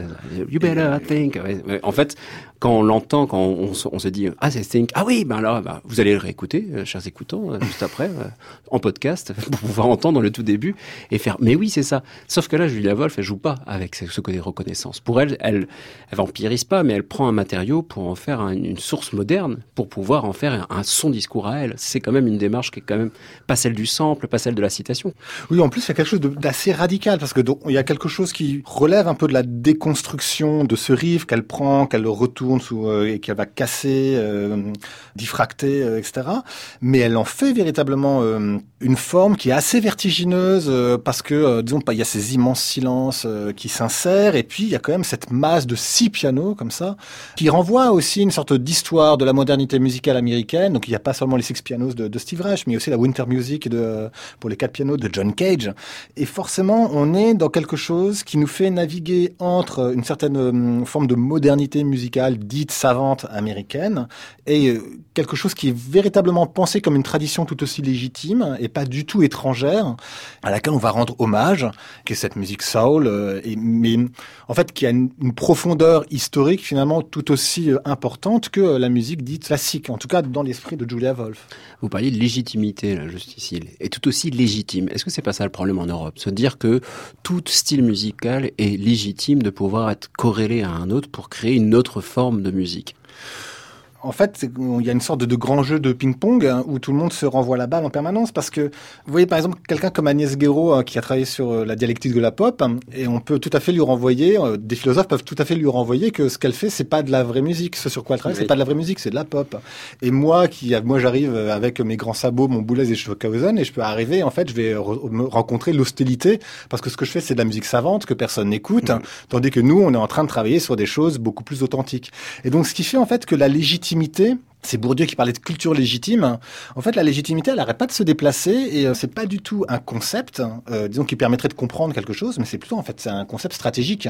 You better think. En fait, quand on l'entend, quand on, se- dit ah c'est think, ah oui, ben là, bah, vous allez le réécouter, euh, chers écoutants, euh, juste après, euh, en podcast, pour pouvoir entendre le tout début et faire. Mais oui, c'est ça. Sauf que là, Julia Wolf, elle joue pas avec ce, côté reconnaissance. Pour elle, elle, elle vampirise pas, mais elle prend un matériau pour en faire un- une source moderne, pour pouvoir en faire un, son discours à elle. C'est quand même une démarche qui est quand même pas celle du sample, pas celle de la citation. Oui, en plus, il y a quelque chose d'assez radical parce que il y a quelque chose qui relève un peu de la déconstruction de ce riff qu'elle prend, qu'elle le retourne sous, euh, et qu'elle va casser, euh, diffracter, euh, etc. Mais elle en fait véritablement une forme qui est assez vertigineuse parce que, disons, il y a ces immenses silences qui s'insèrent et puis il y a quand même cette masse de six pianos comme ça qui renvoie aussi une sorte d'histoire de la modernité musicale américaine. Donc il n'y a pas seulement les six pianos de, de Steve Reich, mais aussi la Winter Music de, pour les quatre pianos de John Cage. Et forcément, on est dans quelque chose qui nous fait naviguer entre une certaine forme de modernité musicale dite savante américaine et euh, quelque chose qui est véritablement pensé comme une tradition tout aussi légitime et pas du tout étrangère, à laquelle on va rendre hommage, qui est cette musique soul, euh, mais en fait qui a une, une profondeur historique finalement tout aussi euh, importante que la musique dite classique, en tout cas dans l'esprit de Julia Wolf. Vous parliez de légitimité, là, juste ici, et tout aussi légitime. Est-ce que c'est pas ça le problème en Europe? Se dire que tout style musical est légitime de pouvoir être corrélé à un autre pour créer une autre forme de musique En fait, il y a une sorte de, de grand jeu de ping-pong hein, où tout le monde se renvoie la balle en permanence parce que vous voyez par exemple quelqu'un comme Agnès Guéraud hein, qui a travaillé sur euh, la dialectique de la pop hein, et on peut tout à fait lui renvoyer, euh, des philosophes peuvent tout à fait lui renvoyer que ce qu'elle fait c'est pas de la vraie musique, ce sur quoi elle travaille Oui. c'est pas de la vraie musique, c'est de la pop. Et moi qui moi j'arrive euh, avec mes grands sabots, mon boulet et Stockhausen et je peux arriver en fait je vais re- me rencontrer l'hostilité parce que ce que je fais c'est de la musique savante que personne n'écoute hein, tandis que nous on est en train de travailler sur des choses beaucoup plus authentiques. Et donc, ce qui fait en fait que la légitimité, intimité c'est Bourdieu qui parlait de culture légitime. En fait, la légitimité, elle n'arrête pas de se déplacer et euh, c'est pas du tout un concept, euh, disons, qui permettrait de comprendre quelque chose, mais c'est plutôt en fait c'est un concept stratégique.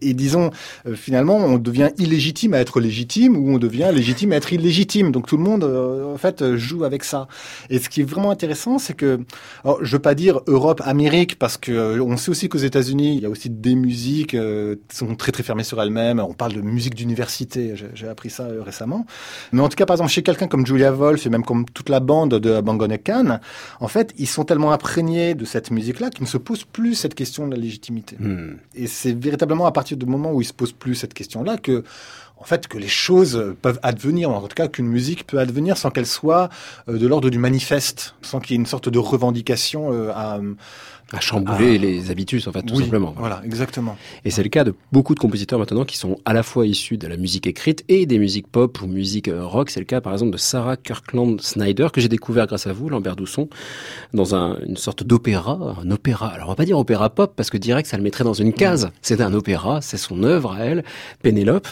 Et disons, euh, finalement, on devient illégitime à être légitime ou on devient légitime à être illégitime. Donc tout le monde, en fait, joue avec ça. Et ce qui est vraiment intéressant, c'est que, alors, je veux pas dire Europe, Amérique, parce que on sait aussi qu'aux États-Unis, il y a aussi des musiques qui sont très très fermées sur elles-mêmes. On parle de musique d'université. J'ai- appris ça récemment. Mais en tout cas, par exemple, chez quelqu'un comme Julia Wolf et même comme toute la bande de Bangone Khan, en fait, ils sont tellement imprégnés de cette musique-là qu'ils ne se posent plus cette question de la légitimité. Hmm. Et c'est véritablement à partir du moment où ils se posent plus cette question-là que, en fait, que les choses peuvent advenir, en tout cas qu'une musique peut advenir sans qu'elle soit euh, de l'ordre du manifeste, sans qu'il y ait une sorte de revendication euh, à, À chambouler les habitudes, en fait, tout oui, simplement. Voilà, exactement. Et c'est le cas de beaucoup de compositeurs maintenant qui sont à la fois issus de la musique écrite et des musiques pop ou musique euh, rock. C'est le cas par exemple de Sarah Kirkland Snyder que j'ai découvert grâce à vous, Lambert Dousson, dans un- une sorte d'opéra, un opéra. Alors on va pas dire opéra pop parce que direct ça le mettrait dans une case. C'est un opéra, c'est son œuvre à elle, Pénélope.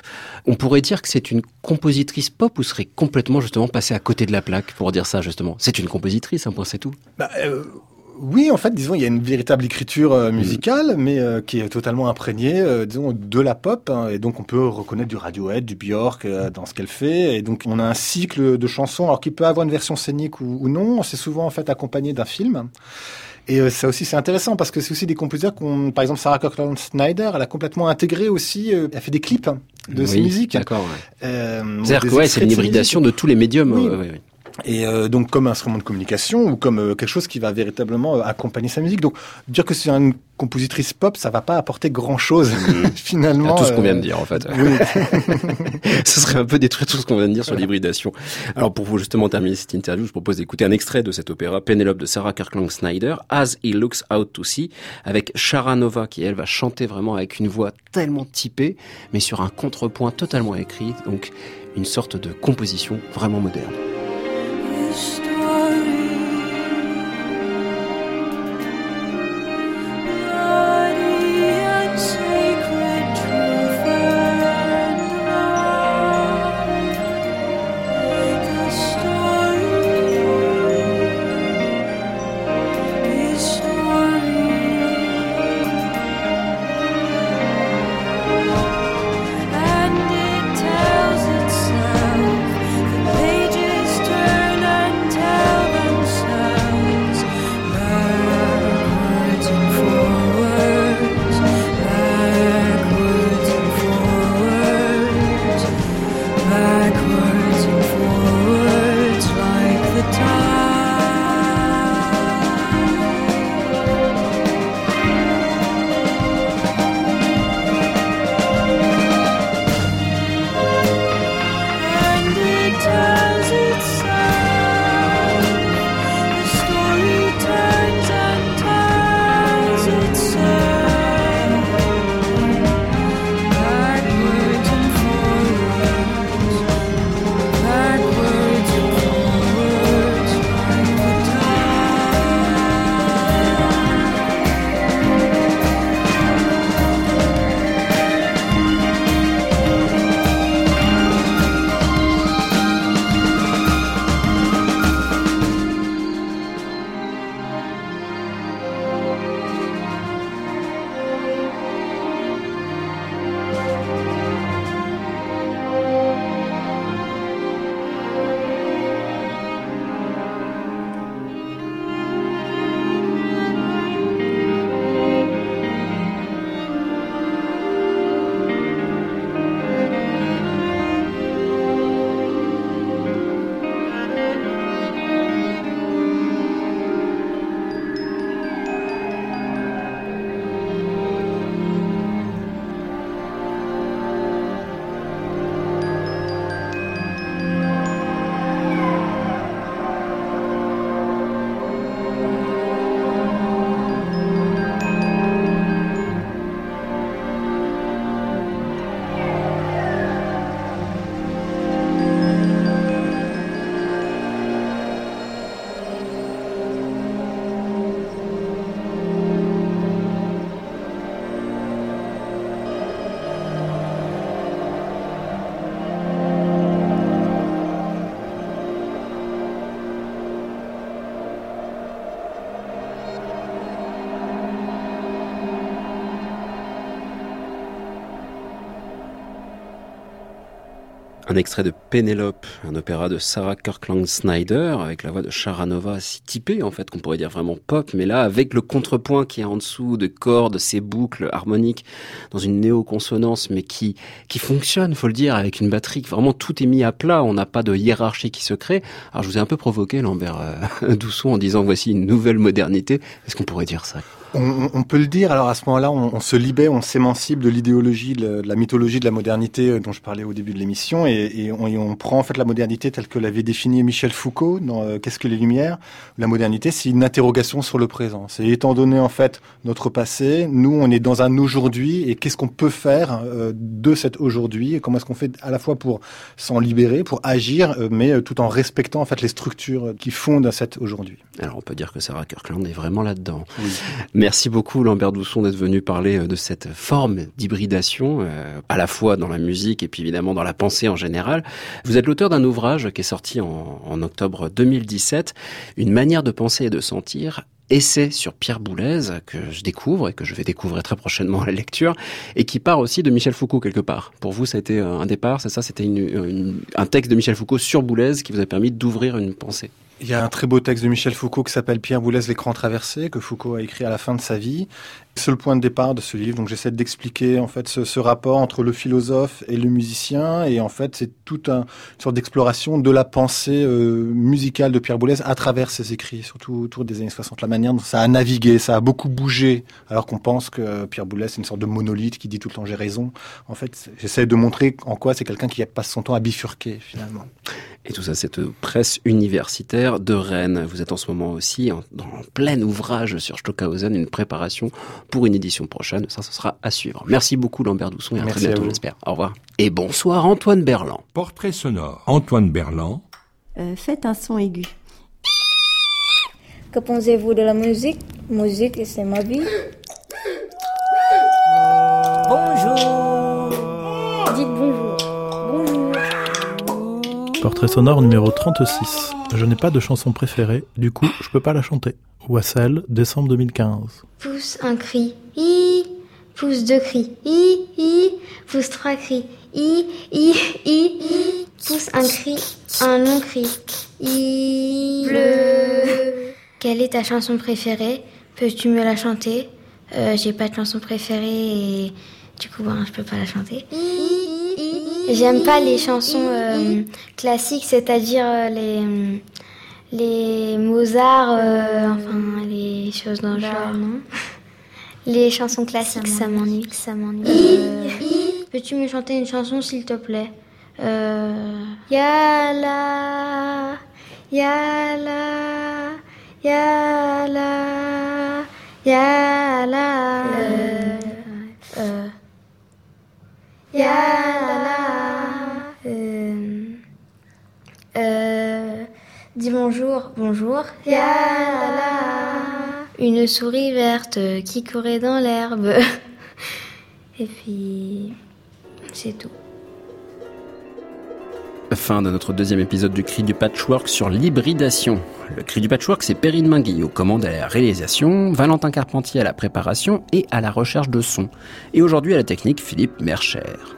On pourrait dire que c'est une compositrice pop ou serait complètement justement passée à côté de la plaque pour dire ça justement? C'est une compositrice, un point c'est tout. Bah, euh, oui, en fait, disons, il y a une véritable écriture euh, musicale, mais euh, qui est totalement imprégnée, euh, disons, de la pop. hein, et donc, on peut reconnaître du Radiohead, du Björk euh, dans ce qu'elle fait. Et donc, on a un cycle de chansons, alors qui peut avoir une version scénique ou, ou non. C'est souvent en fait accompagné d'un film. Et euh, ça aussi, c'est intéressant parce que c'est aussi des compositeurs qu'on, par exemple, Sarah Kirkland Snyder, elle a complètement intégré aussi, euh, elle fait des clips de ses musiques. D'accord. ouais. Euh, C'est-à-dire que ouais, c'est une hybridation de tous les médiums. Oui. ouais. Et euh, donc comme instrument de communication ou comme euh, quelque chose qui va véritablement euh, accompagner sa musique. Donc dire que c'est une compositrice pop, ça va pas apporter grand chose finalement. À tout ce qu'on euh, vient de dire en fait. oui. ce serait un peu détruire tout ce qu'on vient de dire sur l'hybridation. Alors pour vous justement terminer cette interview, je propose d'écouter un extrait de cet opéra Penelope de Sarah Kirkland Snyder, As He Looks Out to Sea, avec Shara Nova qui elle va chanter vraiment avec une voix tellement typée, mais sur un contrepoint totalement écrit, donc une sorte de composition vraiment moderne. Un extrait de Pénélope, un opéra de Sarah Kirkland Snyder, avec la voix de Sharanova si typée, en fait, qu'on pourrait dire vraiment pop, mais là, avec le contrepoint qui est en dessous de cordes, ces boucles harmoniques, dans une néo-consonance, mais qui, qui fonctionne, faut le dire, avec une batterie, vraiment tout est mis à plat, on n'a pas de hiérarchie qui se crée. Alors, je vous ai un peu provoqué, Lambert euh, en disant, voici une nouvelle modernité. Est-ce qu'on pourrait dire ça? On, on, peut le dire. Alors à ce moment-là, on, on, se libère, on s'émancipe de l'idéologie, de, la mythologie de la modernité euh, dont je parlais au début de l'émission, et, et, on, et, on, prend en fait la modernité telle que l'avait définie Michel Foucault dans euh, Qu'est-ce que les Lumières? La modernité, c'est une interrogation sur le présent. C'est étant donné en fait notre passé, nous on est dans un aujourd'hui, et qu'est-ce qu'on peut faire euh, de cet aujourd'hui? Et Comment est-ce qu'on fait à la fois pour s'en libérer, pour agir, euh, mais tout en respectant en fait les structures qui fondent cet aujourd'hui? Alors on peut dire que Sarah Kirkland est vraiment là-dedans. Oui. Merci beaucoup Lambert Dousson d'être venu parler de cette forme d'hybridation, euh, à la fois dans la musique et puis évidemment dans la pensée en général. Vous êtes l'auteur d'un ouvrage qui est sorti en, en, octobre 2017, Une manière de penser et de sentir. Essai sur Pierre Boulez que je découvre et que je vais découvrir très prochainement à la lecture et qui part aussi de Michel Foucault quelque part. Pour vous, ça a été un départ, c'est ça? C'était une, une, un texte de Michel Foucault sur Boulez qui vous a permis d'ouvrir une pensée il y a un très beau texte de Michel Foucault qui s'appelle Pierre Boulez, l'écran traversé, que Foucault a écrit à la fin de sa vie. C'est le point de départ de ce livre. Donc j'essaie d'expliquer en fait ce, rapport entre le philosophe et le musicien. Et en fait, c'est toute un, une sorte d'exploration de la pensée euh, musicale de Pierre Boulez à travers ses écrits, surtout autour des années 60. La manière dont ça a navigué, ça a beaucoup bougé, alors qu'on pense que Pierre Boulez c'est une sorte de monolithe qui dit tout le temps j'ai raison. En fait, j'essaie de montrer en quoi c'est quelqu'un qui passe son temps à bifurquer finalement. Et tout ça, cette presse universitaire de Rennes. Vous êtes en ce moment aussi en, dans plein ouvrage sur Stockhausen, une préparation pour une édition prochaine. Ça, ce sera à suivre. Merci beaucoup Lambert Dousson et à Merci très bientôt, j'espère. Au revoir. Et bonsoir Antoine Berland. Portrait sonore. Antoine Berland. Euh, faites un son aigu. Que pensez-vous de la musique? Musique, c'est ma vie. Bonjour. Dites bonjour. Bonjour. Portrait sonore numéro 36. Je n'ai pas de chanson préférée, du coup, je peux pas la chanter. Wassel, décembre 2015. Pousse un cri, i, pousse deux cris, i, i, pousse trois cris, i, i, i, pousse un cri, un long cri, i, bleu. Quelle est ta chanson préférée? Peux-tu me la chanter? Euh, J'ai pas de chanson préférée et du coup, ben, je peux pas la chanter. J'aime pas les chansons euh, classiques, c'est-à-dire euh, les les Mozart, euh, enfin les choses dans le genre, non Les chansons classiques, ça m'ennuie, ça m'ennuie. Euh, Peux-tu me chanter une chanson, s'il te plaît? Euh, Yala, yala, yala, yala. Euh, euh, yala. Euh, euh, dis bonjour, bonjour. Une souris verte qui courait dans l'herbe. Et puis, c'est tout. Fin de notre deuxième épisode du Cri du Patchwork sur l'hybridation. Le Cri du Patchwork, c'est Perrine Mingui aux commandes à la réalisation, Valentin Carpentier à la préparation et à la recherche de son. Et aujourd'hui à la technique, Philippe Mercher.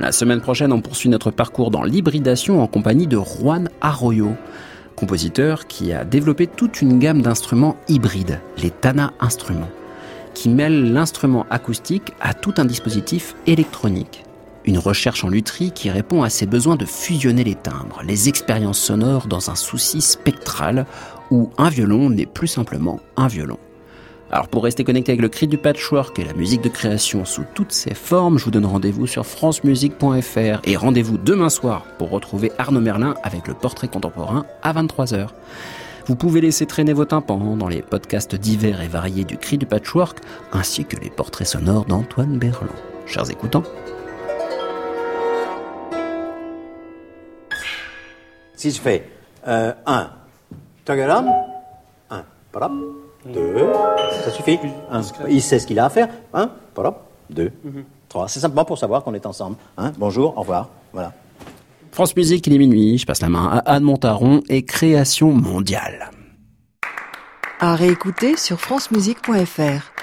La semaine prochaine, on poursuit notre parcours dans l'hybridation en compagnie de Juan Arroyo, compositeur qui a développé toute une gamme d'instruments hybrides, les Tana instruments, qui mêlent l'instrument acoustique à tout un dispositif électronique. Une recherche en lutherie qui répond à ses besoins de fusionner les timbres, les expériences sonores dans un souci spectral où un violon n'est plus simplement un violon. Alors pour rester connecté avec le cri du patchwork et la musique de création sous toutes ses formes, je vous donne rendez-vous sur francemusique.fr et rendez-vous demain soir pour retrouver Arnaud Merlin avec le portrait contemporain à 23h. Vous pouvez laisser traîner vos tympans dans les podcasts divers et variés du cri du patchwork ainsi que les portraits sonores d'Antoine Berland. Chers écoutants, Si je fais 1, un, tagalam, 1, parap, 2, ça suffit. Un, il sait ce qu'il a à faire. 1, parap, 2, 3. C'est simplement pour savoir qu'on est ensemble. Hein, bonjour, au revoir. Voilà. France Musique, il est minuit, je passe la main à Anne Montaron et Création mondiale. À réécouter sur francemusique.fr.